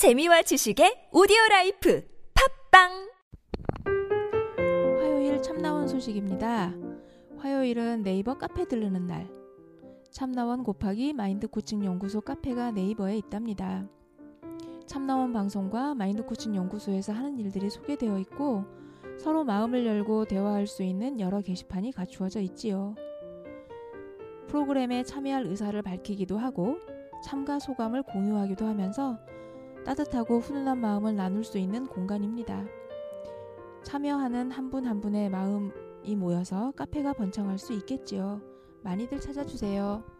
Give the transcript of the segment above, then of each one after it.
재미와 지식의 오디오 라이프 팟빵 화요일 참나원 소식입니다. 화요일은 네이버 카페 들르는 날. 참나원 곱하기 마인드 코칭 연구소 카페가 네이버에 있답니다. 참나원 방송과 마인드 코칭 연구소에서 하는 일들이 소개되어 있고 서로 마음을 열고 대화할 수 있는 여러 게시판이 갖추어져 있지요. 프로그램에 참여할 의사를 밝히기도 하고 참가 소감을 공유하기도 하면서 따뜻하고 훈훈한 마음을 나눌 수 있는 공간입니다. 참여하는 한분한 분의 마음이 모여서 카페가 번창할 수 있겠지요. 많이들 찾아주세요.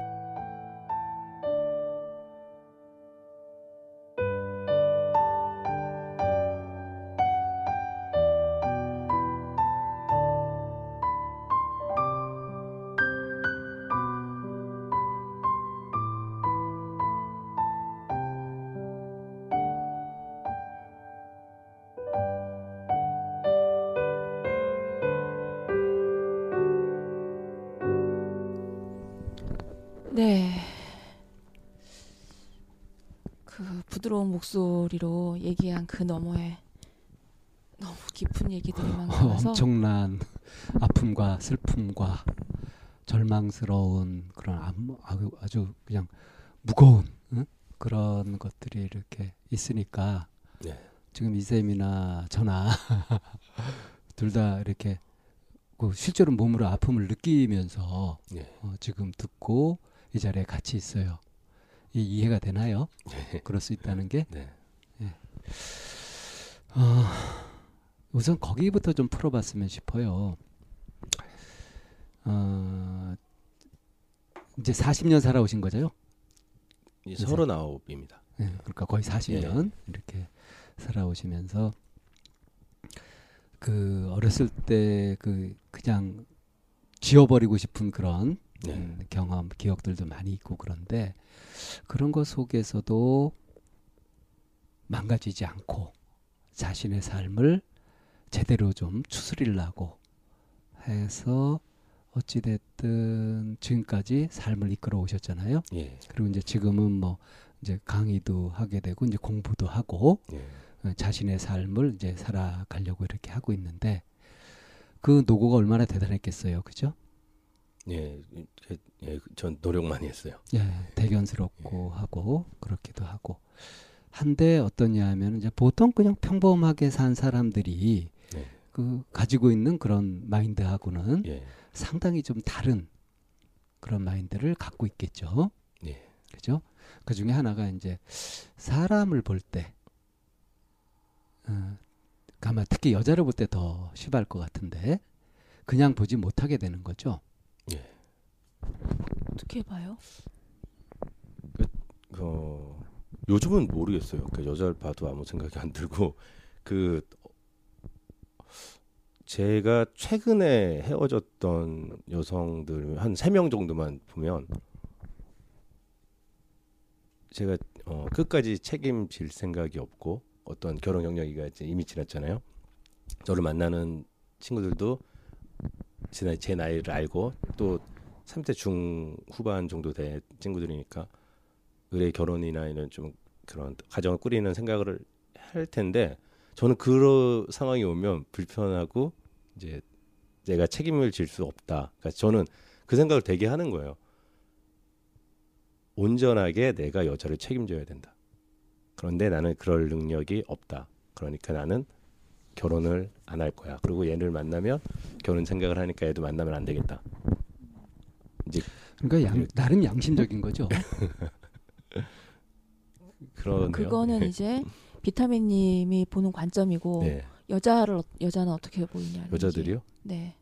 네. 그 부드러운 목소리로 얘기한 그 너머에 너무 깊은 얘기들이 많아서 엄청난 아픔과 슬픔과 절망스러운 그런 아무- 아주, 아주 그냥 무거운 응? 그런 것들이 이렇게 있으니까 네. 지금 이쌤이나 저나 둘 다 이렇게 그 실제로 몸으로 아픔을 느끼면서 네. 어, 지금 듣고 이 자리에 같이 있어요. 이, 이해가 되나요? 네. 그럴 수 있다는 게 네. 어, 우선 거기부터 좀 풀어봤으면 싶어요. 어, 이제 40년 살아오신 거죠? 이 서른아홉입니다. 네, 그러니까 거의 40년 이렇게 살아오시면서 그 어렸을 때 그 그냥 지워버리고 싶은 그런 네. 음, 경험, 기억들도 많이 있고 그런데 그런 것 속에서도 망가지지 않고 자신의 삶을 제대로 좀 추스리려고 해서 어찌됐든 지금까지 삶을 이끌어 오셨잖아요. 예. 그리고 이제 지금은 뭐 이제 강의도 하게 되고 이제 공부도 하고 예. 어, 자신의 삶을 이제 살아가려고 이렇게 하고 있는데 그 노고가 얼마나 대단했겠어요, 그죠? 예. 예. 예. 전 노력 많이 했어요. 예, 대견스럽고 하고 그렇기도 하고 한데 어떠냐 하면 이제 보통 그냥 평범하게 산 사람들이 네. 그 가지고 있는 그런 마인드하고는 예. 상당히 좀 다른 그런 마인드를 갖고 있겠죠. 예. 그죠? 그 중에 하나가 이제 사람을 볼 때, 어, 아마 특히 여자를 볼 때 더 심할 것 같은데, 그냥 보지 못하게 되는 거죠. 예. 어떻게 봐요? 그 요즘은 모르겠어요. 그 여자를 봐도 아무 생각이 안 들고 그 제가 최근에 헤어졌던 여성들 한 세 명 정도만 보면 제가 어, 끝까지 책임질 생각이 없고 어떤 결혼 경력이가 이제 이미 지났잖아요. 저를 만나는 친구들도 제, 나이, 제 나이를 알고 또 30대 중후반 정도 된 친구들이니까 의뢰 결혼이나 이런 좀 그런 가정을 꾸리는 생각을 할 텐데 저는 그런 상황이 오면 불편하고 이제 내가 책임을 질 수 없다. 그러니까 저는 그 생각을 되게 하는 거예요. 온전하게 내가 여자를 책임져야 된다. 그런데 나는 그럴 능력이 없다. 그러니까 나는 결혼을 안 할 거야. 그리고 얘를 만나면 결혼 생각을 하니까 얘도 만나면 안 되겠다. 그러니까 양. 나름 양심적인 거죠. 그러네요. 그거는 네. 이제 비타민님이 보는 관점이고 네. 여자를 어- 여자는 어떻게 보이냐. 여자들이요? 네.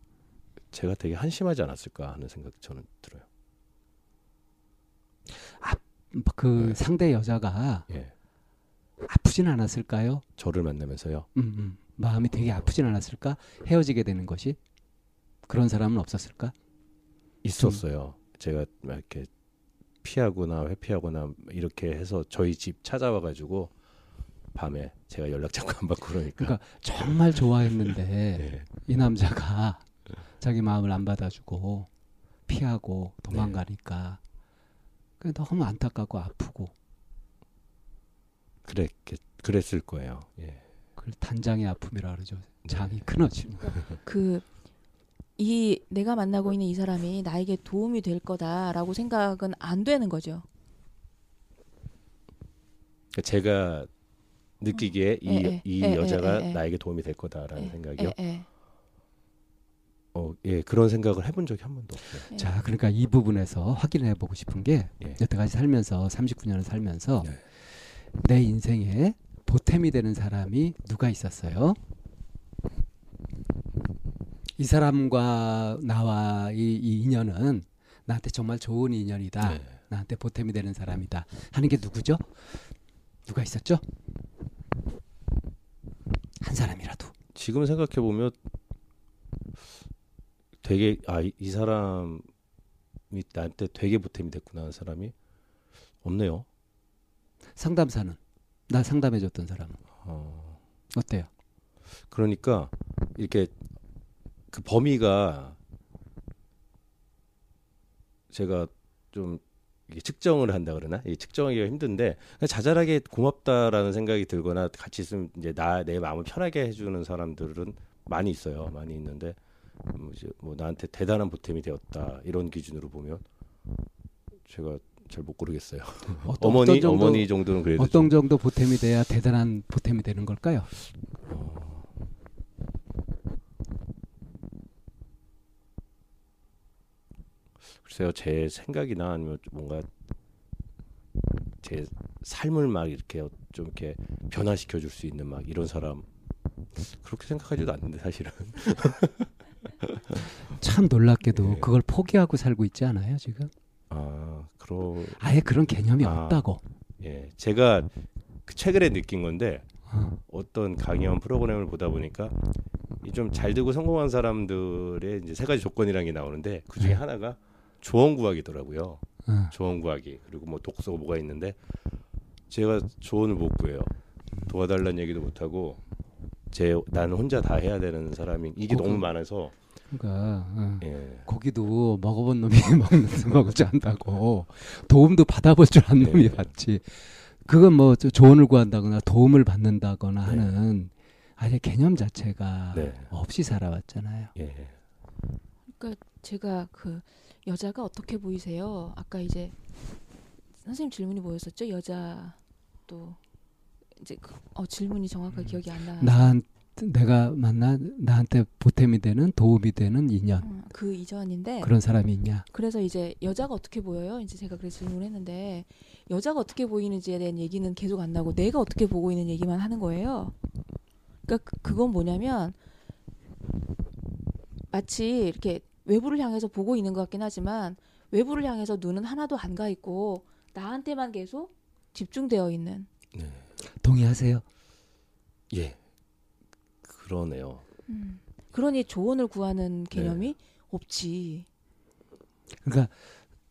제가 되게 한심하지 않았을까 하는 생각이 저는 들어요. 그 네. 상대 여자가 예. 아프진 않았을까요? 저를 만나면서요. 음, 음. 마음이 되게 아프진 않았을까? 헤어지게 되는 것이 그런 사람은 없었을까? 있었어요. 제가 막 이렇게 피하거나 회피하거나 이렇게 해서 저희 집 찾아와 가지고 밤에 제가 연락 자꾸 안 받고 그러니까. 그러니까 정말 좋아했는데 네. 이 남자가 자기 마음을 안 받아주고 피하고 도망가니까 그 너무 안타깝고 아프고 그랬 그랬을 거예요. 예. 그 단장의 아픔이라 그러죠. 네. 장이 끊어지는. 그 이 내가 만나고 있는 이 사람이 나에게 도움이 될 거다라고 생각은 안 되는 거죠. 그러니까 제가 느끼기에 이, 예, 예, 이 예, 여자가 예, 예. 나에게 도움이 될 거다라는 예, 생각이요. 예, 예. 어, 예, 그런 생각을 해본 적이 한 번도 없어요. 예. 자, 그러니까 이 부분에서 확인해 보고 싶은 게 예. 여태까지 살면서 39년을 살면서 네. 내 인생에 보탬이 되는 사람이 누가 있었어요? 이 사람과 나와 이, 이 인연은 나한테 정말 좋은 인연이다. 네. 나한테 보탬이 되는 사람이다. 하는 게 누구죠? 누가 있었죠? 한 사람이라도. 지금 생각해 보면 되게 아이 사람이 나한테 되게 보탬이 됐구나 하는 사람이 없네요. 상담사는 나 상담해 줬던 사람은 어, 어때요? 그러니까 이렇게 그 범위가 제가 좀 이게 측정을 한다 그러나? 이 측정하기가 힘든데 자잘하게 고맙다라는 생각이 들거나 같이 있으면 이제 나 내 마음을 편하게 해주는 사람들은 많이 있어요. 많이 있는데 음, 이제 뭐 나한테 대단한 보탬이 되었다 이런 기준으로 보면 제가 잘 못 고르겠어요. 어떤, 어머니 어떤 정도, 어머니 정도는 그래도 어떤 정도 보탬이 돼야 대단한 보탬이 되는 걸까요? 어, 글쎄요, 제 생각이나 아니면 뭔가 제 삶을 막 이렇게 좀 이렇게 변화시켜 줄 수 있는 막 이런 사람 그렇게 생각하지도 않는데 사실은 참 놀랍게도 예. 그걸 포기하고 살고 있지 않아요 지금? 아 그러 아예 그런 개념이 아. 없다고. 예 제가 그 최근에 느낀 건데 어. 어떤 강연 프로그램을 보다 보니까 이 좀 잘 되고 성공한 사람들의 이제 세 가지 조건이라는 게 나오는데 그 중에 네. 하나가 조언 구하기더라고요. 어. 조언 구하기 그리고 뭐 독서 뭐가 있는데 제가 조언을 못 구해요. 도와달라는 얘기도 못 하고 제 나는 혼자 다 해야 되는 사람이 이게 어, 너무 그- 많아서 그러니까 어. 예. 고기도 먹어본 놈이 먹는 먹을 줄 안다고 도움도 받아볼 줄 아는 네. 놈이 받지. 그건 뭐 저- 조언을 구한다거나 도움을 받는다거나 네. 하는 아예 개념 자체가 네. 없이 살아왔잖아요. 예. 그러니까 제가 그 여자가 어떻게 보이세요? 아까 이제 선생님 질문이 뭐였었죠? 여자 또 이제 그, 어, 질문이 정확하게 기억이 안 나. 난 내가 만나 나한테 보탬이 되는 도움이 되는 인연 음, 그 이전인데 그런 사람이 있냐? 그래서 이제 여자가 어떻게 보여요? 이제 제가 그래서 질문을 했는데 여자가 어떻게 보이는지에 대한 얘기는 계속 안 나고 내가 어떻게 보고 있는 얘기만 하는 거예요. 그러니까 그- 그건 뭐냐면 마치 이렇게 외부를 향해서 보고 있는 것 같긴 하지만 외부를 향해서 눈은 하나도 안 가 있고 나한테만 계속 집중되어 있는 네. 동의하세요? 예. 그러네요. 음. 그러니 조언을 구하는 개념이 네. 없지. 그러니까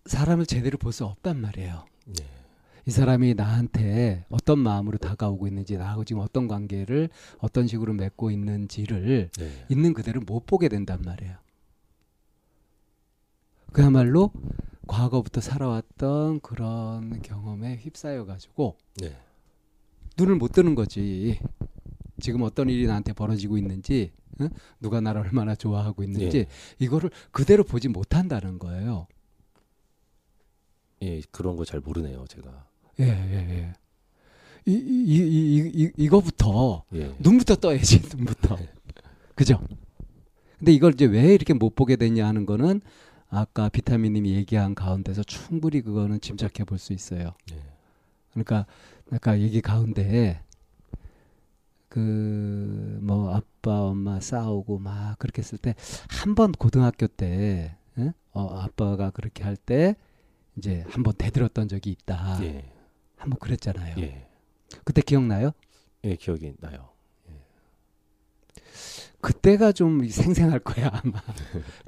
사람을 제대로 볼 수 없단 말이에요. 예. 이 사람이 나한테 어떤 마음으로 다가오고 있는지 나하고 지금 어떤 관계를 어떤 식으로 맺고 있는지를 네. 있는 그대로 못 보게 된단 말이에요. 그야말로 과거부터 살아왔던 그런 경험에 휩싸여 가지고 네. 눈을 못 뜨는 거지. 지금 어떤 일이 나한테 벌어지고 있는지, 응? 누가 나를 얼마나 좋아하고 있는지 예. 이거를 그대로 보지 못한다는 거예요. 예, 그런 거 잘 모르네요, 제가. 예, 예, 예. 이, 이, 이, 이, 이, 이거부터 예. 눈부터 떠야지, 눈부터. 그죠? 근데 이걸 이제 왜 이렇게 못 보게 됐냐 하는 거는 아까 비타민님이 얘기한 가운데서 충분히 그거는 짐작해 볼 수 있어요. 예. 그러니까 아까 얘기 가운데 그 뭐 아빠 엄마 싸우고 막 그렇게 했을 때 한 번 고등학교 때 예? 어, 아빠가 그렇게 할 때 이제 한 번 대들었던 적이 있다. 예. 한번 그랬잖아요. 예. 그때 기억나요? 예, 기억이 나요. 그때가 좀 생생할 거야 아마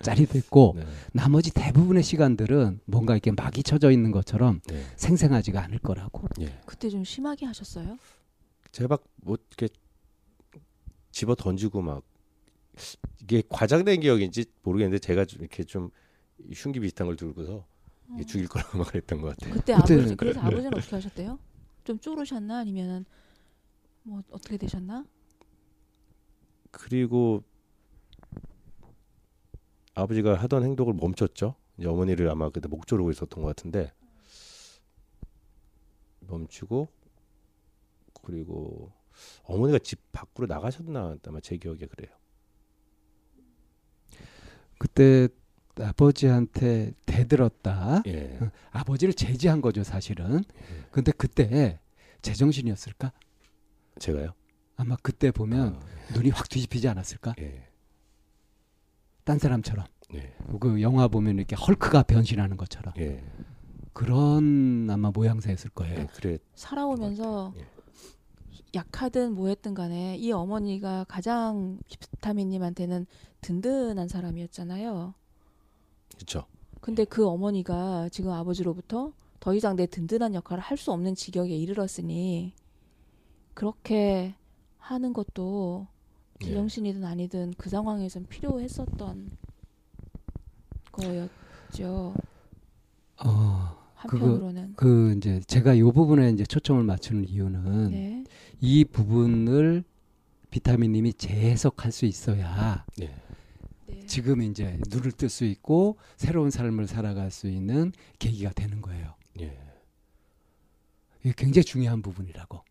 짜릿했고 네. 나머지 대부분의 시간들은 뭔가 이렇게 막이 쳐져 있는 것처럼 네. 생생하지가 않을 거라고. 예. 그때 좀 심하게 하셨어요? 제가 막뭐 이렇게 집어 던지고 막 이게 과장된 기억인지 모르겠는데 제가 좀 이렇게 좀 흉기 비슷한 걸 들고서 이게 죽일 거라고 막 그랬던 것 같아요. 그때 아버지 그래서 아버지는 어떻게 하셨대요? 좀 쪼르셨나 아니면은 뭐 어떻게 되셨나? 그리고 아버지가 하던 행동을 멈췄죠. 이제 어머니를 아마 그때 목 조르고 있었던 것 같은데 멈추고 그리고 어머니가 집 밖으로 나가셨나 아마 제 기억에 그래요. 그때 아버지한테 대들었다. 예. 아버지를 제지한 거죠 사실은. 근데 그때 제정신이었을까? 제가요? 아마 그때 보면 아, 눈이 확 뒤집히지 않았을까? 예. 딴 사람처럼. 예. 그 영화 보면 이렇게 헐크가 변신하는 것처럼 예. 그런 아마 모양새였을 거예요. 예. 그래. 살아오면서 예. 약하든 뭐했든 간에 이 어머니가 가장 비타민님한테는 든든한 사람이었잖아요. 그렇죠. 근데 그 어머니가 지금 아버지로부터 더 이상 내 든든한 역할을 할 수 없는 지경에 이르렀으니 그렇게 하는 것도 예. 제정신이든 아니든 그 상황에선 필요했었던 거였죠. 어, 한편으로는 그 이제 제가 이 부분에 이제 초점을 맞추는 이유는 네. 이 부분을 비타민님이 재해석할 수 있어야 예. 네. 지금 이제 눈을 뜰 수 있고 새로운 삶을 살아갈 수 있는 계기가 되는 거예요. 예. 이게 굉장히 중요한 부분이라고.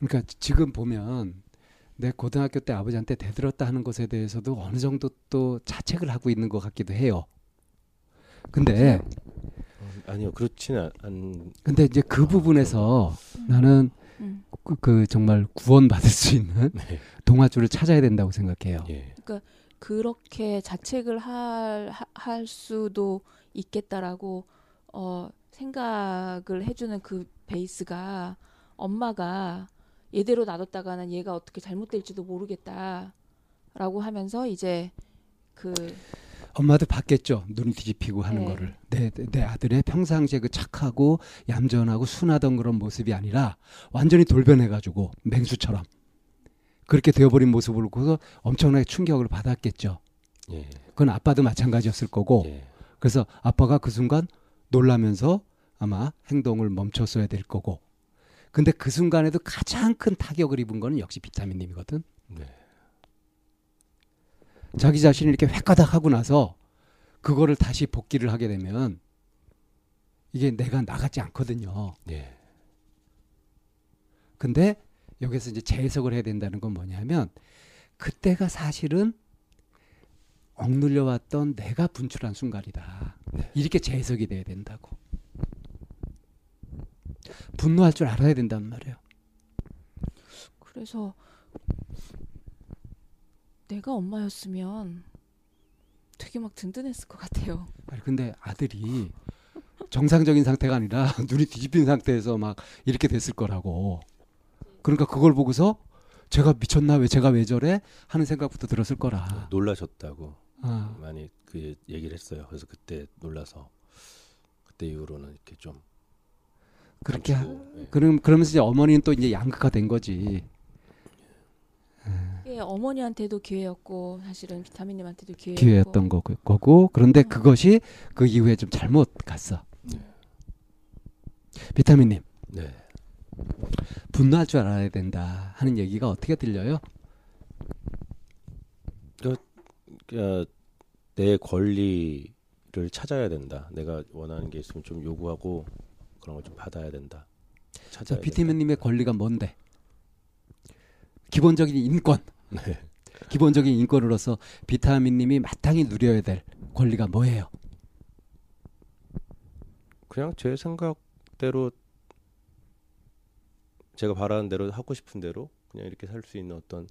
네. 그러니까 지금 보면 내 고등학교 때 아버지한테 대들었다 하는 것에 대해서도 어느 정도 또 자책을 하고 있는 것 같기도 해요. 근데 어, 아니요. 그렇지는 않. 근데 이제 그 부분에서 음. 나는 음. 그, 그 정말 구원받을 수 있는 네. 동화줄을 찾아야 된다고 생각해요. 예. 그렇게 자책을 할, 하- 할 수도 있겠다라고 어, 생각을 해주는 그 베이스가 엄마가 얘대로 놔뒀다가는 얘가 어떻게 잘못될지도 모르겠다라고 하면서 이제 그 엄마도 봤겠죠. 눈 뒤집히고 하는 네. 거를. 내, 내, 내 아들의 평상시에 그 착하고 얌전하고 순하던 그런 모습이 아니라 완전히 돌변해가지고 맹수처럼 그렇게 되어버린 모습을 보고서 엄청나게 충격을 받았겠죠. 예. 그건 아빠도 마찬가지였을 거고 예. 그래서 아빠가 그 순간 놀라면서 아마 행동을 멈췄어야 될 거고 근데 그 순간에도 가장 큰 타격을 입은 거는 역시 비타민님이거든. 네. 자기 자신이 이렇게 획가닥 하고 나서 그거를 다시 복귀를 하게 되면 이게 내가 나가지 않거든요. 예. 근데 여기서 이제 재해석을 해야 된다는 건 뭐냐면 그때가 사실은 억눌려 왔던 내가 분출한 순간이다. 네. 이렇게 재해석이 돼야 된다고. 분노할 줄 알아야 된단 말이에요. 그래서 내가 엄마였으면 되게 막 든든했을 것 같아요. 아니 근데 아들이 정상적인 상태가 아니라 눈이 뒤집힌 상태에서 막 이렇게 됐을 거라고. 그러니까 그걸 보고서 제가 미쳤나 왜 제가 왜 저래 하는 생각부터 들었을 거라. 놀라셨다고 아, 많이 그 얘기를 했어요. 그래서 그때 놀라서 그때 이후로는 이렇게 좀 그렇게 하, 예. 그럼 그러면서 이제 어머니는 또 이제 양극화 된 거지. 이게 어머니한테도 기회였고 사실은 비타민님한테도 기회였고 기회였던 거, 거고 그런데 그것이 그 이후에 좀 잘못 갔어. 비타민님 네. 분노할 줄 알아야 된다 하는 얘기가 어떻게 들려요? 그러니까 내 권리에 찾아야 된다. 내가 원하는 게 있으면 좀 요구하고 그런 걸 좀 받아야 된다. 자, 찾아야 비티맨님의 권리가 뭔데? 기본적인 인권. 네. 기본적인 인권으로서 비타민님이 마땅히 누려야 될 권리가 뭐예요? 그냥 제 생각대로 제가 바라는 대로 하고 싶은 대로 그냥 이렇게 살 수 있는 어떤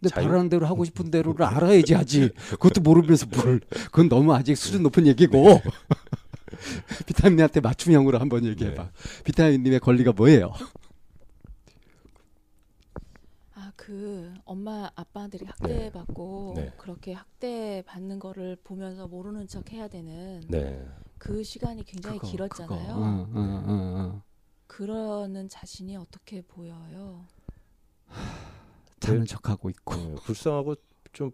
근데 자유- 바라는 대로 하고 싶은 대로를 알아야지 하지. 그것도 모르면서 뭘? 그건 너무 아직 수준 높은 얘기고. 비타민한테 맞춤형으로 한번 얘기해봐. 네. 비타민님의 권리가 뭐예요? 아, 그 엄마 아빠한테 이렇게 네. 학대받고 네. 그렇게 학대 받는 거를 보면서 모르는 척 해야 되는 네. 그 시간이 굉장히 그거, 길었잖아요. 그거. 응, 응, 응, 응. 그러는 자신이 어떻게 보여요? 자는 그- 척하고 있고. 네, 불쌍하고 좀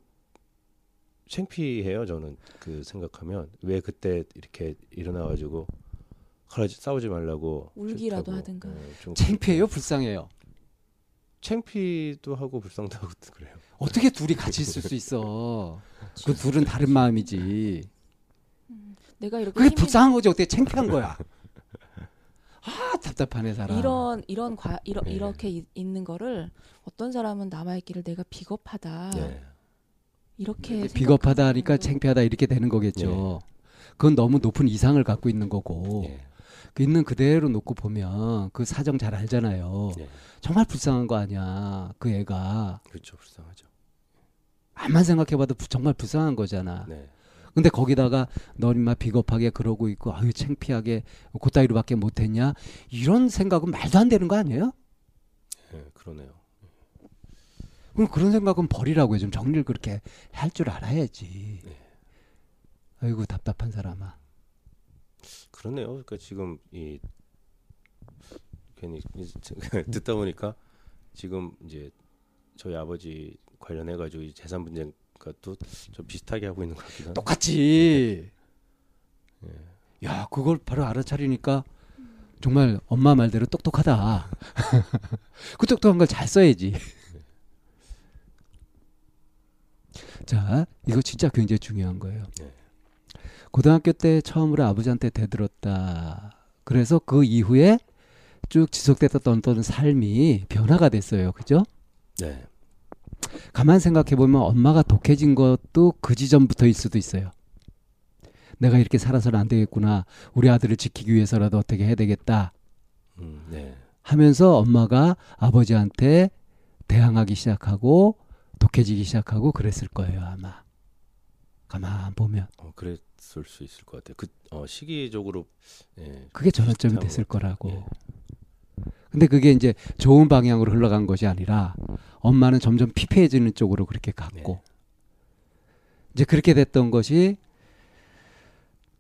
창피해요. 저는 그 생각하면 왜 그때 이렇게 일어나가지고 그러지 싸우지 말라고 울기라도 하든가. 네, 좀 창피해요, 불쌍해요. 창피도 하고 불쌍도 하고 그래요. 어떻게 둘이 같이 있을 수 있어? 그 둘은 다른 마음이지. 내가 이렇게 그게 힘이 불쌍한 거지 어떻게 창피한 거야? 아 답답하네 사람. 이런 이런 과 이러, 네. 이렇게 이- 있는 거를 어떤 사람은 남아 있기를 내가 비겁하다 네. 이렇게 비겁하다 하니까. 창피하다 이렇게 되는 거겠죠. 그건 너무 높은 이상을 갖고 있는 거고 예. 그 있는 그대로 놓고 보면 그 사정 잘 알잖아요. 예. 정말 불쌍한 거 아니야 그 애가 그렇죠. 불쌍하죠. 암만 생각해봐도 부- 정말 불쌍한 거잖아. 네. 근데 거기다가 너 인마 비겁하게 그러고 있고 아유 창피하게 그따위로밖에 못했냐 이런 생각은 말도 안 되는 거 아니에요? 예, 그러네요. 그럼 그런 생각은 버리라고요. 좀 정리를 그렇게 할 줄 알아야지. 네. 아이고 답답한 사람아. 그러네요. 그러니까 지금 이 괜히 듣다 보니까 지금 이제 저희 아버지 관련해 가지고 이 재산 분쟁과 또 좀 비슷하게 하고 있는 것 같기도 한데. 똑같지. 야 그걸 바로 알아차리니까 정말 엄마 말대로 똑똑하다. 그 똑똑한 걸 잘 써야지. 자 이거 진짜 굉장히 중요한 거예요. 네. 고등학교 때 처음으로 아버지한테 대들었다. 그래서 그 이후에 쭉 지속됐던 어떤 삶이 변화가 됐어요. 그죠? 네. 가만 생각해 보면 엄마가 독해진 것도 그 지점부터일 수도 있어요. 내가 이렇게 살아서는 안 되겠구나. 우리 아들을 지키기 위해서라도 어떻게 해야 되겠다. 음, 네. 하면서 엄마가 아버지한테 대항하기 시작하고 독해지기 시작하고 그랬을 거예요, 아마. 가만 보면 어, 그랬을 수 있을 것 같아요. 그 어, 시기적으로 예. 그게 전환점이 됐을. 거라고. 예. 근데 그게 이제 좋은 방향으로 흘러간 것이 아니라 엄마는 점점 피폐해지는 쪽으로 그렇게 갔고 네. 이제 그렇게 됐던 것이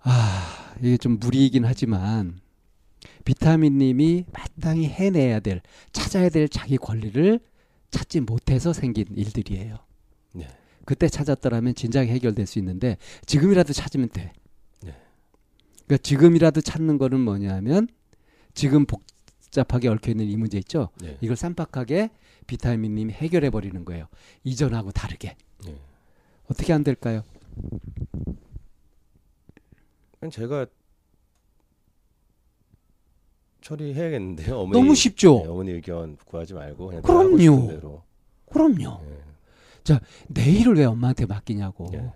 아 이게 좀 무리이긴 하지만 비타민님이 마땅히 해내야 될 찾아야 될 자기 권리를 찾지 못해서 생긴 일들이에요. 네. 그때 찾았더라면 진작에 해결될 수 있는데 지금이라도 찾으면 돼. 네. 그러니까 지금이라도 찾는 거는 뭐냐면 지금 복잡하게 얽혀 있는 이 문제 있죠. 네. 이걸 쌈박하게 비타민님이 해결해 버리는 거예요. 이전하고 다르게 네. 어떻게 안 될까요? 제가 처리해야겠는데요. 어머니, 너무 쉽죠. 네, 어머니 의견 구하지 말고 그냥 그럼요. 하고 싶은 대로. 그럼요. 예. 내일을 왜 엄마한테 맡기냐고. 예.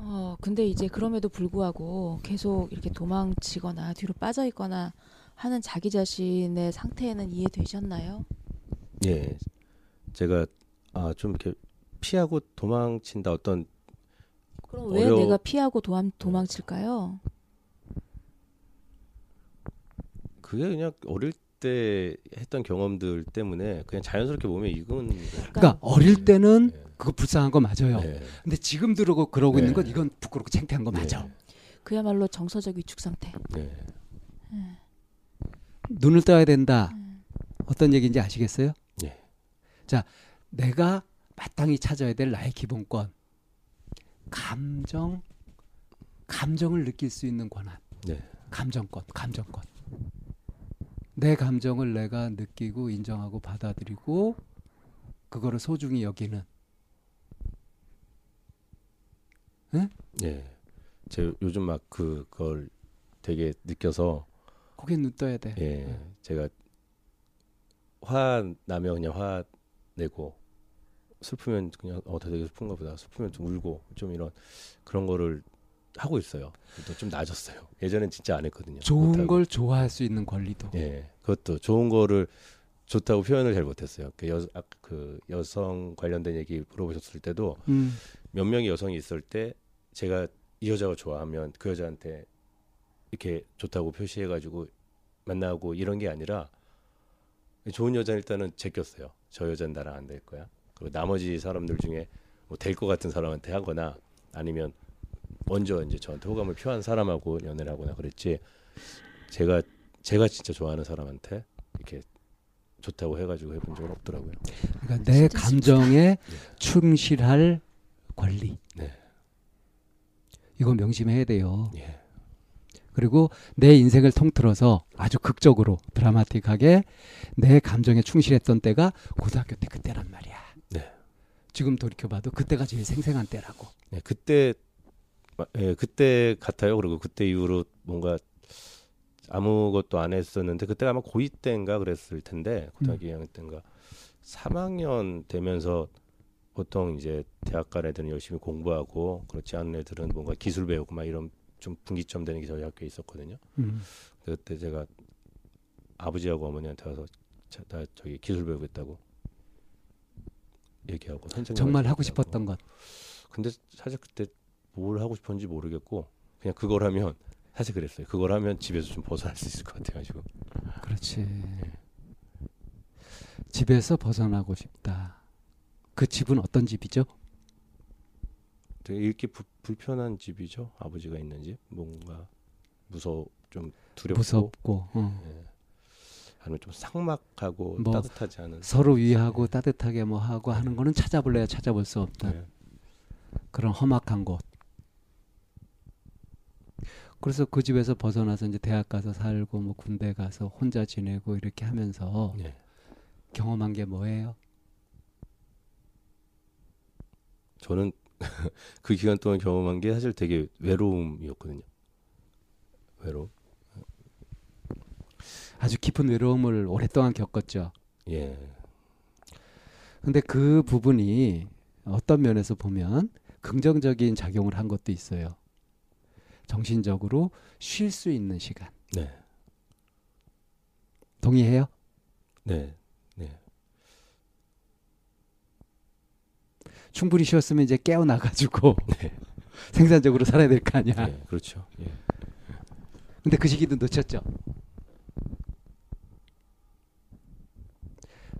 어, 근데 이제 그럼에도 불구하고 계속 이렇게 도망치거나 뒤로 빠져 있거나 하는 자기 자신의 상태는 이해되셨나요? 예. 제가 아 좀 이렇게 피하고 도망친다 어떤 그럼 왜 어려워- 내가 피하고 도망, 도망칠까요? 그게 그냥 어릴 때 했던 경험들 때문에 그냥 자연스럽게 보면 이건 그러니까 어릴 때는 예. 그거 불쌍한 거 맞아요. 네. 근데 지금 들어고 그러고 네. 있는 건 이건 부끄럽고 창피한 거 맞아. 네. 그야말로 정서적 위축 상태. 네. 눈을 떠야 된다. 음. 어떤 얘기인지 아시겠어요? 네. 자, 내가 마땅히 찾아야 될 나의 기본권. 감정, 감정을 느낄 수 있는 권한. 네. 감정권, 감정권. 내 감정을 내가 느끼고 인정하고 받아들이고 그거를 소중히 여기는. 예. 제 요즘 막그 그걸 되게 느껴서 거기에 눈 떠야 돼. 예. 제가 화 나면 그냥 화 내고 슬프면 그냥 어 되게 슬픈가 보다. 슬프면 좀 울고 좀 이런 그런 거를 하고 있어요. 또좀 나아졌어요. 예전엔 진짜 안 했거든요. 좋은 못하고. 걸 좋아할 수 있는 권리도. 예, 그것도 좋은 거를 좋다고 표현을 잘 못했어요. 그, 여, 아, 그 여성 관련된 얘기 물어보셨을 때도 음. 몇 명의 여성이 있을 때 제가 이 여자가 좋아하면 그 여자한테 이렇게 좋다고 표시해가지고 만나고 이런 게 아니라 좋은 여자는 일단은 제꼈어요. 저 여자는 나랑 안 될 거야. 그리고 나머지 사람들 중에 뭐 될 것 같은 사람한테 하거나 아니면 먼저 이제 저한테 호감을 표한 사람하고 연애를 하거나 그랬지. 제가 제가 진짜 좋아하는 사람한테 이렇게 좋다고 해가지고 해본 적은 없더라고요. 그러니까 내 감정에 충실할 권리. 네. 이거 명심해야 돼요. 예. 그리고 내 인생을 통틀어서 아주 극적으로 드라마틱하게 내 감정에 충실했던 때가 고등학교 때 그때란 말이야. 네. 지금 돌이켜봐도 그때가 제일 생생한 때라고. 네, 그때 마- 예, 그때 같아요. 그리고 그때 이후로 뭔가 아무것도 안 했었는데 그때가 아마 고2 때인가 그랬을 텐데 고등학교 2학년 때인가 3학년 되면서 보통 이제 대학 간 애들은 열심히 공부하고 그렇지 않은 애들은 뭔가 기술 배우고 막 이런 좀 분기점 되는 게 저희 학교에 있었거든요. 음. 그때 제가 아버지하고 어머니한테 와서 자, 나 저기 기술 배우겠다고 얘기하고 선생님 정말 하고 싶었던 것. 근데 사실 그때 뭘 하고 싶었는지 모르겠고 그냥 그걸 하면 사실 그랬어요. 그걸 하면 집에서 좀 벗어날 수 있을 것 같아가지고 그렇지. 집에서 벗어나고 싶다. 그 집은 어떤 집이죠? 되게 읽기 부, 불편한 집이죠. 아버지가 있는 집 뭔가 무서 좀 두렵고 무섭고 어. 예. 아니면 좀 삭막하고 뭐 따뜻하지 않은 서로 위하고 네. 따뜻하게 뭐 하고 하는 거는 찾아볼래야 찾아볼 수 없다. 예. 그런 험악한 곳. 그래서 그 집에서 벗어나서 이제 대학 가서 살고 뭐 군대 가서 혼자 지내고 이렇게 하면서 예. 경험한 게 뭐예요? 저는 그 기간 동안 경험한 게 사실 되게 외로움이었거든요. 외로움. 아주 깊은 외로움을 오랫동안 겪었죠. 예. 근데 그 부분이 어떤 면에서 보면 긍정적인 작용을 한 것도 있어요. 정신적으로 쉴 수 있는 시간. 네. 동의해요? 네. 네. 충분히 쉬었으면 이제 깨어나 가지고 네. 생산적으로 살아야 될 거 아니야. 예. 그렇죠. 예. 근데 그 시기도 놓쳤죠.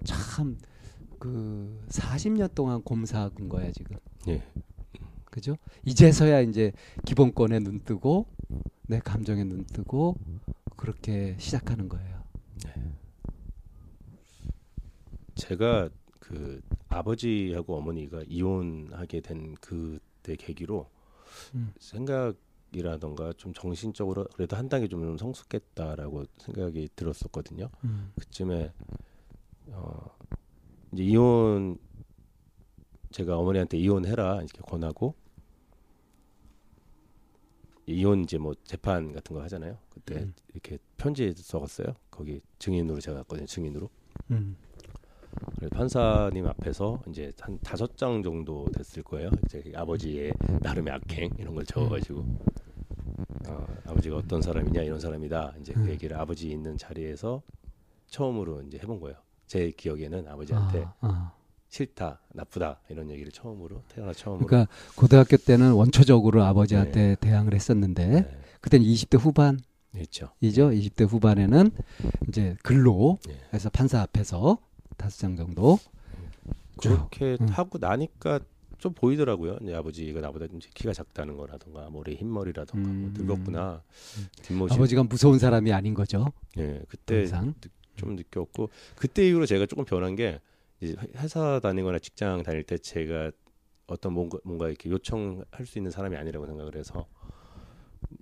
참 그 40년 동안 곰사한 거야 지금. 예. 그죠? 이제서야 이제 기본권에 눈 뜨고 내 감정에 눈 뜨고 그렇게 시작하는 거예요. 제가 그 아버지하고 어머니가 이혼하게 된 그때 계기로 음. 생각이라던가 좀 정신적으로 그래도 한 단계 좀 성숙했다라고 생각이 들었었거든요. 음. 그쯤에 어 이제 이혼 제가 어머니한테 이혼해라 이렇게 권하고 이혼 이제 뭐 재판 같은 거 하잖아요. 그때 음. 이렇게 편지 써갔어요. 거기 증인으로 제가 갔거든요. 증인으로. 음. 그래서 판사님 앞에서 이제 한 다섯 장 정도 됐을 거예요. 이제 아버지의 나름의 악행 이런 걸 적어가지고 어, 아버지가 어떤 사람이냐 이런 사람이다. 이제 그 음. 얘기를 아버지 있는 자리에서 처음으로 이제 해본 거예요. 제 기억에는 아버지한테 아, 아. 싫다, 나쁘다 이런 얘기를 처음으로 태어나 처음으로. 그러니까 고등학교 때는 원초적으로 아버지한테 대항을 했었는데 네, 그때는 20대 후반 이죠. 있죠. 20대 후반에는 이제 글로 예. 해서 판사 앞에서 다섯 장 정도 쭉. 그렇게 음. 하고 나니까 좀 보이더라고요. 이제 아버지가 나보다 좀 키가 작다는 거라던가 머리 흰머리라던가 뭐 음. 늙었구나. 음. 뒷모습. 아버지가 무서운 사람이 아닌 거죠. 예, 그때 항상. 좀 느꼈고 그때 이후로 제가 조금 변한 게 이제 회사 다니거나 직장 다닐 때 제가 어떤 뭔가, 뭔가 이렇게 요청할 수 있는 사람이 아니라고 생각을 해서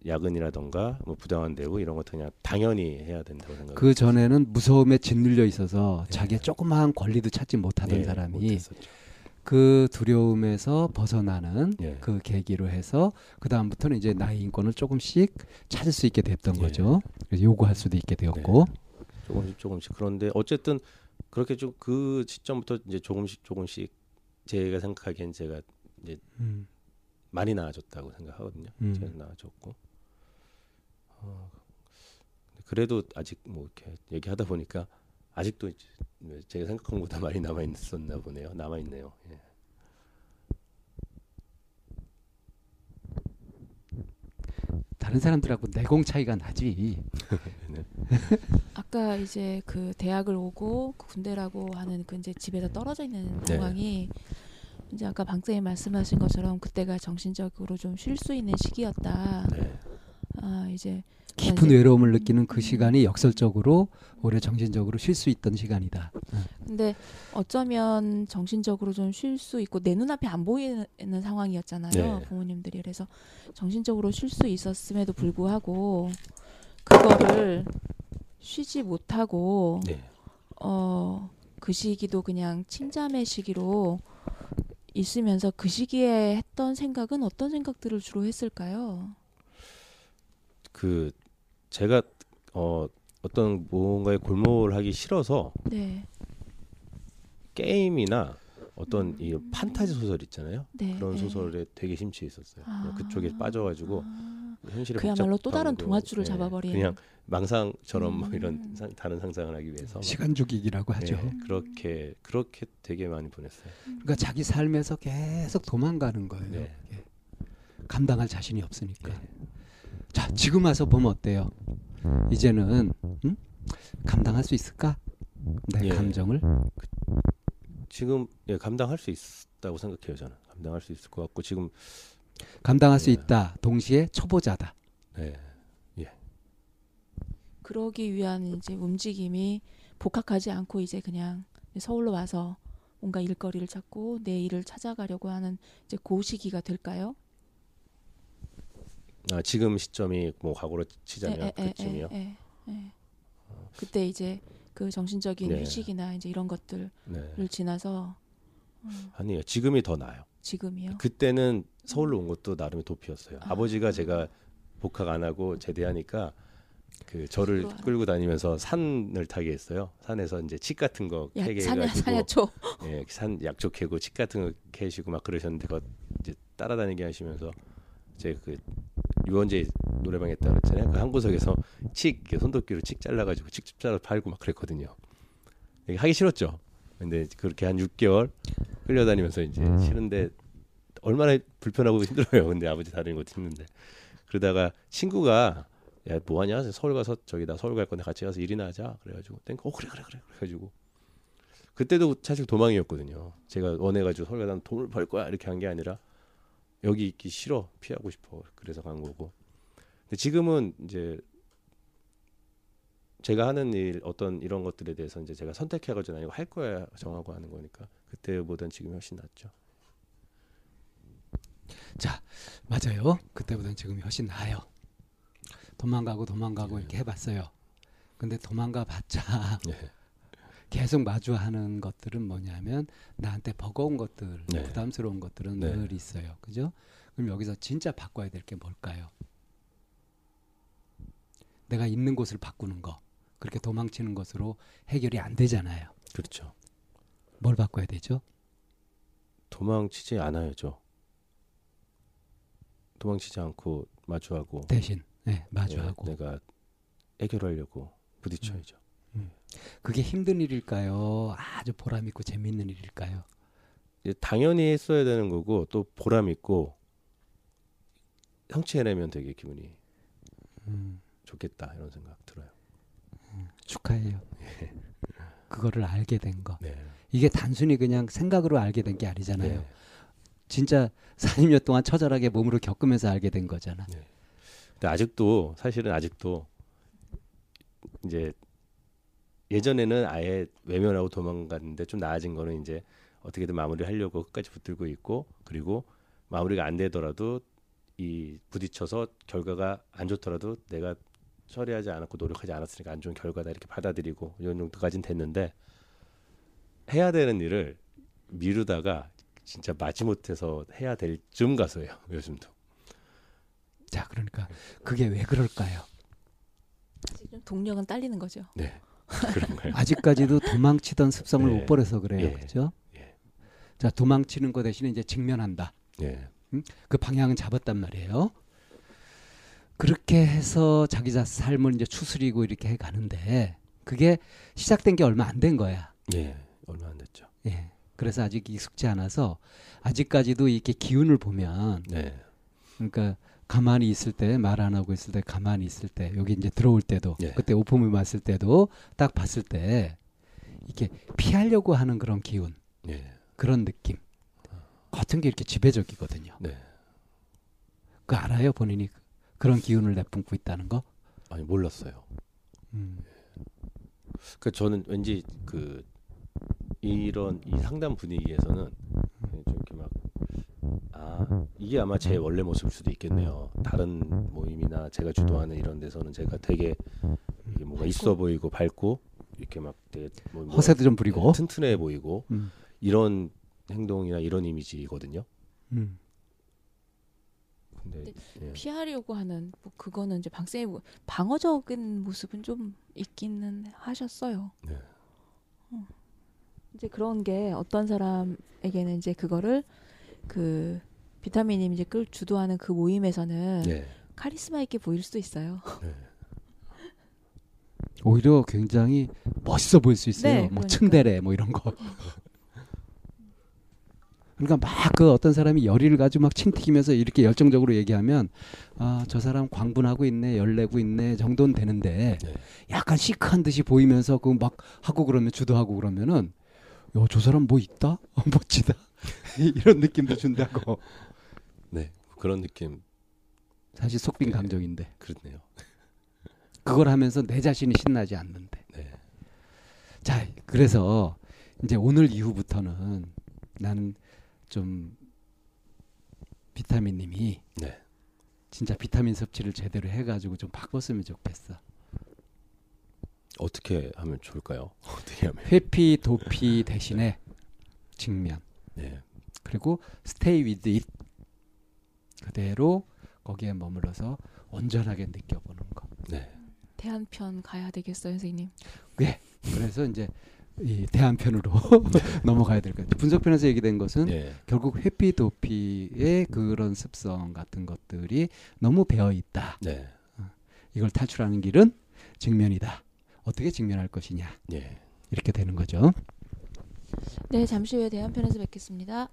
야근이라던가 뭐 부당한 대우 이런 것도 그냥 당연히 해야 된다고 생각을 그 전에는 무서움에 짓눌려 있어서 네. 자기의 조그마한 권리도 찾지 못하던 예, 사람이. 그 두려움에서 벗어나는 예. 그 계기로 해서 그 다음부터는 이제 나의 인권을 조금씩 찾을 수 있게 됐던 예. 거죠. 요구할 수도 있게 되었고. 조금씩 조금씩 그런데 어쨌든 그렇게 좀 그 시점부터 이제 조금씩 조금씩 제가 생각하기엔 제가 음. 많이 나아졌다고 생각하거든요. 음. 제가 나아졌고 어, 그래도 아직 뭐 이렇게 얘기하다 보니까 아직도 이제 제가 생각한 것보다 많이 남아 있었나 보네요. 남아 있네요. 예. 다른 사람들하고 내공 차이가 나지. 아까 이제 그 대학을 오고 그 군대라고 하는 그 이제 집에서 떨어져 있는 네. 상황이 이제 아까 방쌤이 말씀하신 것처럼 그때가 정신적으로 좀 쉴 수 있는 시기였다. 네. 아 이제 깊은 이제- 외로움을 느끼는 그 시간이 역설적으로 오히려 정신적으로 쉴 수 있던 시간이다. 근데 어쩌면 정신적으로 좀 쉴 수 있고 내 눈앞에 안 보이는 상황이었잖아요. 네. 부모님들이 그래서 정신적으로 쉴 수 있었음에도 불구하고 그거를 쉬지 못하고 네. 어, 그 시기도 그냥 침잠의 시기로 있으면서 그 시기에 했던 생각은 어떤 생각들을 주로 했을까요? 그 제가 어 어떤 뭔가에 골몰 하기 싫어서 네, 게임이나 어떤 이 판타지 소설 있잖아요. 네. 그런 네. 소설에 되게 심취해 있었어요. 아. 그쪽에 빠져가지고 아, 현실에 그야말로 또 다른 동화줄을 예, 잡아버리는. 그냥 망상처럼 뭐 음. 이런 상- 다른 상상을 하기 위해서 시간 죽이기라고 하죠. 예, 그렇게 그렇게 되게 많이 보냈어요. 그러니까 자기 삶에서 계속 도망가는 거예요. 네. 예. 감당할 자신이 없으니까. 네. 자, 지금 와서 보면 어때요? 이제는 음? 감당할 수 있을까? 내 예. 감정을 지금 예, 감당할 수 있다고 생각해요 저는 감당할 수 있을 것 같고 지금 감당할 수 예. 있다. 동시에 초보자다. 예, 그러기 위한 이제 움직임이 복학하지 않고 이제 그냥 서울로 와서 뭔가 일거리를 찾고 내 일을 찾아가려고 하는 이제 그 시기가 될까요? 아, 지금 시점이 뭐 과거로 치자면 에, 에, 에, 그쯤이요. 에, 에, 에. 그때 이제 그 정신적인 네. 휴식이나 이제 이런 것들을 네. 지나서 음, 아니에요. 지금이 더 나아요. 지금이요. 그때는 서울로 온 것도 나름의 도피였어요. 아. 아. 버지가 제가 복학 안 하고 제대하니까 그 저를. 끌고 다니면서 산을 타게 했어요. 산에서 이제 칡 같은 거 야, 캐게 산야 해가지고 산야초. 예, 산 약초 캐고 칡 같은 거 캐시고 막 그러셨는데 그거 이제 따라다니게 하시면서 제그 유원재 노래방 했다 그랬잖아요. 그 한 구석에서 칡 이렇게 손도끼로 칡 잘라가지고 직접 잘라 팔고 막 그랬거든요. 하기 싫었죠. 근데 그렇게 한 6개월 끌려다니면서 이제 싫은데 얼마나 불편하고 힘들어요. 근데 아버지 다니는 것도 힘든데 그러다가 친구가 야 뭐하냐 서울 가서 저기 나 서울 갈 건데 같이 가서 일이나 하자 그래가지고 땡어 그래 그래 그래 그래가지고 그때도 사실 도망이었거든요. 제가 원해가지고 서울 가서 돈을 벌 거야 이렇게 한 게 아니라 여기 있기 싫어 피하고 싶어 그래서 간 거고. 근데 지금은 이제 제가 하는 일 어떤 이런 것들에 대해서 이제 제가 선택해가지고 아니고 할 거야 정하고 하는 거니까 그때보단 지금이 훨씬 낫죠. 자, 맞아요. 그때보다는 지금이 훨씬 나아요. 도망가고 도망가고 이렇게 해봤어요. 근데 도망가 봤자 예. 계속 마주하는 것들은 뭐냐면 나한테 버거운 것들, 네. 부담스러운 것들은 네. 늘 있어요. 그죠? 그럼 여기서 진짜 바꿔야 될 게 뭘까요? 내가 있는 곳을 바꾸는 거. 그렇게 도망치는 것으로 해결이 안 되잖아요. 그렇죠. 뭘 바꿔야 되죠? 도망치지 않아야죠. 도망치지 않고 마주하고 대신 네, 마주하고. 예, 내가 해결하려고 부딪혀야죠. 그게 힘든 일일까요? 아주 보람 있고 재미있는 일일까요? 당연히 했어야 되는 거고 또 보람 있고 성취해내면 되게 기분이 음, 좋겠다 이런 생각 들어요. 축하해요. 그거를 알게 된 거. 네. 이게 단순히 그냥 생각으로 알게 된 게 아니잖아요. 네. 진짜 40년 동안 처절하게 몸으로 겪으면서 알게 된 거잖아. 근데 아직도 사실은 아직도 이제 예전에는 아예 외면하고 도망갔는데 좀 나아진 거는 이제 어떻게든 마무리하려고 끝까지 붙들고 있고 그리고 마무리가 안 되더라도 이 부딪혀서 결과가 안 좋더라도 내가 처리하지 않았고 노력하지 않았으니까 안 좋은 결과다 이렇게 받아들이고 이런 정도까지는 됐는데 해야 되는 일을 미루다가 진짜 마지못해서 해야 될 쯤 가서요. 요즘도. 자, 그러니까 그게 왜 그럴까요? 지금 동력은 딸리는 거죠. 네. 그런가요? 아직까지도 도망치던 습성을 네. 못 버려서 그래요. 예. 그렇죠? 예. 자, 도망치는 거 대신에 이제 직면한다. 예. 그 방향은 잡았단 말이에요. 그렇게 해서 자기 자 삶을 이제 추스리고 이렇게 해 가는데 그게 시작된 게 얼마 안 된 거야. 예. 얼마 안 됐죠. 예. 그래서 아직 익숙지 않아서 아직까지도 이렇게 기운을 보면 네. 그러니까 가만히 있을 때 말 안 하고 있을 때 가만히 있을 때 여기 이제 들어올 때도 예. 그때 오품을 맞을 때도 딱 봤을 때 이렇게 피하려고 하는 그런 기운 예. 그런 느낌 같은 게 이렇게 지배적이거든요. 네. 그 알아요 본인이 그런 기운을 내뿜고 있다는 거? 아니 몰랐어요. 음. 그 저는 왠지 그 이런 이 상담 분위기에서는 아, 이게 아마 제 원래 모습일 수도 있겠네요. 다른 모임이나 제가 주도하는 이런 데서는 제가 되게 이게 뭔가 있어 보이고 밝고 이렇게 막 되게 뭐 허세도 좀 부리고. 튼튼해 보이고 음. 이런 행동이나 이런 이미지거든요. 음. 근데 예. 피하려고 하는 뭐 그거는 이제 박쌤이 뭐 방어적인 모습은 좀 있기는 하셨어요. 네. 어. 이제 그런 게 어떤 사람에게는 이제 그거를 그 비타민이 이제 끌 주도하는 그 모임에서는 네. 카리스마 있게 보일 수도 있어요. 네. 오히려 굉장히 멋있어 보일 수 있어요. 네, 뭐 그러니까. 층대래 뭐 이런 거. 그러니까 막 그 어떤 사람이 열의를 가지고 막 칭튀기면서 이렇게 열정적으로 얘기하면 아 저 사람 광분하고 있네 열내고 있네 정도는 되는데 네. 약간 시크한 듯이 보이면서 그 막 하고 그러면 주도하고 그러면은 야 저 사람 뭐 있다 어, 멋지다 이런 느낌도 준다고 네. 그런 느낌 사실 속빈 네. 감정인데 그렇네요. 그걸 하면서 내 자신이 신나지 않는데 네. 자, 그래서 이제 오늘 이후부터는 나는 좀 비타민님이 네. 진짜 비타민 섭취를 제대로 해가지고 좀 바꿨으면 좋겠어. 어떻게 하면 좋을까요? 어떻게 하면? 회피, 도피 대신에 직면 네. 그리고 stay with it 그대로 거기에 머물러서 온전하게 느껴보는 거. 네. 대한편 가야 되겠어요, 선생님. 그래서 이제 이 대한편으로 넘어가야 될 것 같아요. 분석편에서 얘기된 것은 네. 결국 회피 도피의 그런 습성 같은 것들이 너무 배어 있다. 네. 이걸 탈출하는 길은 직면이다. 어떻게 직면할 것이냐 네. 이렇게 되는 거죠. 네, 잠시 후에 대한편에서 뵙겠습니다.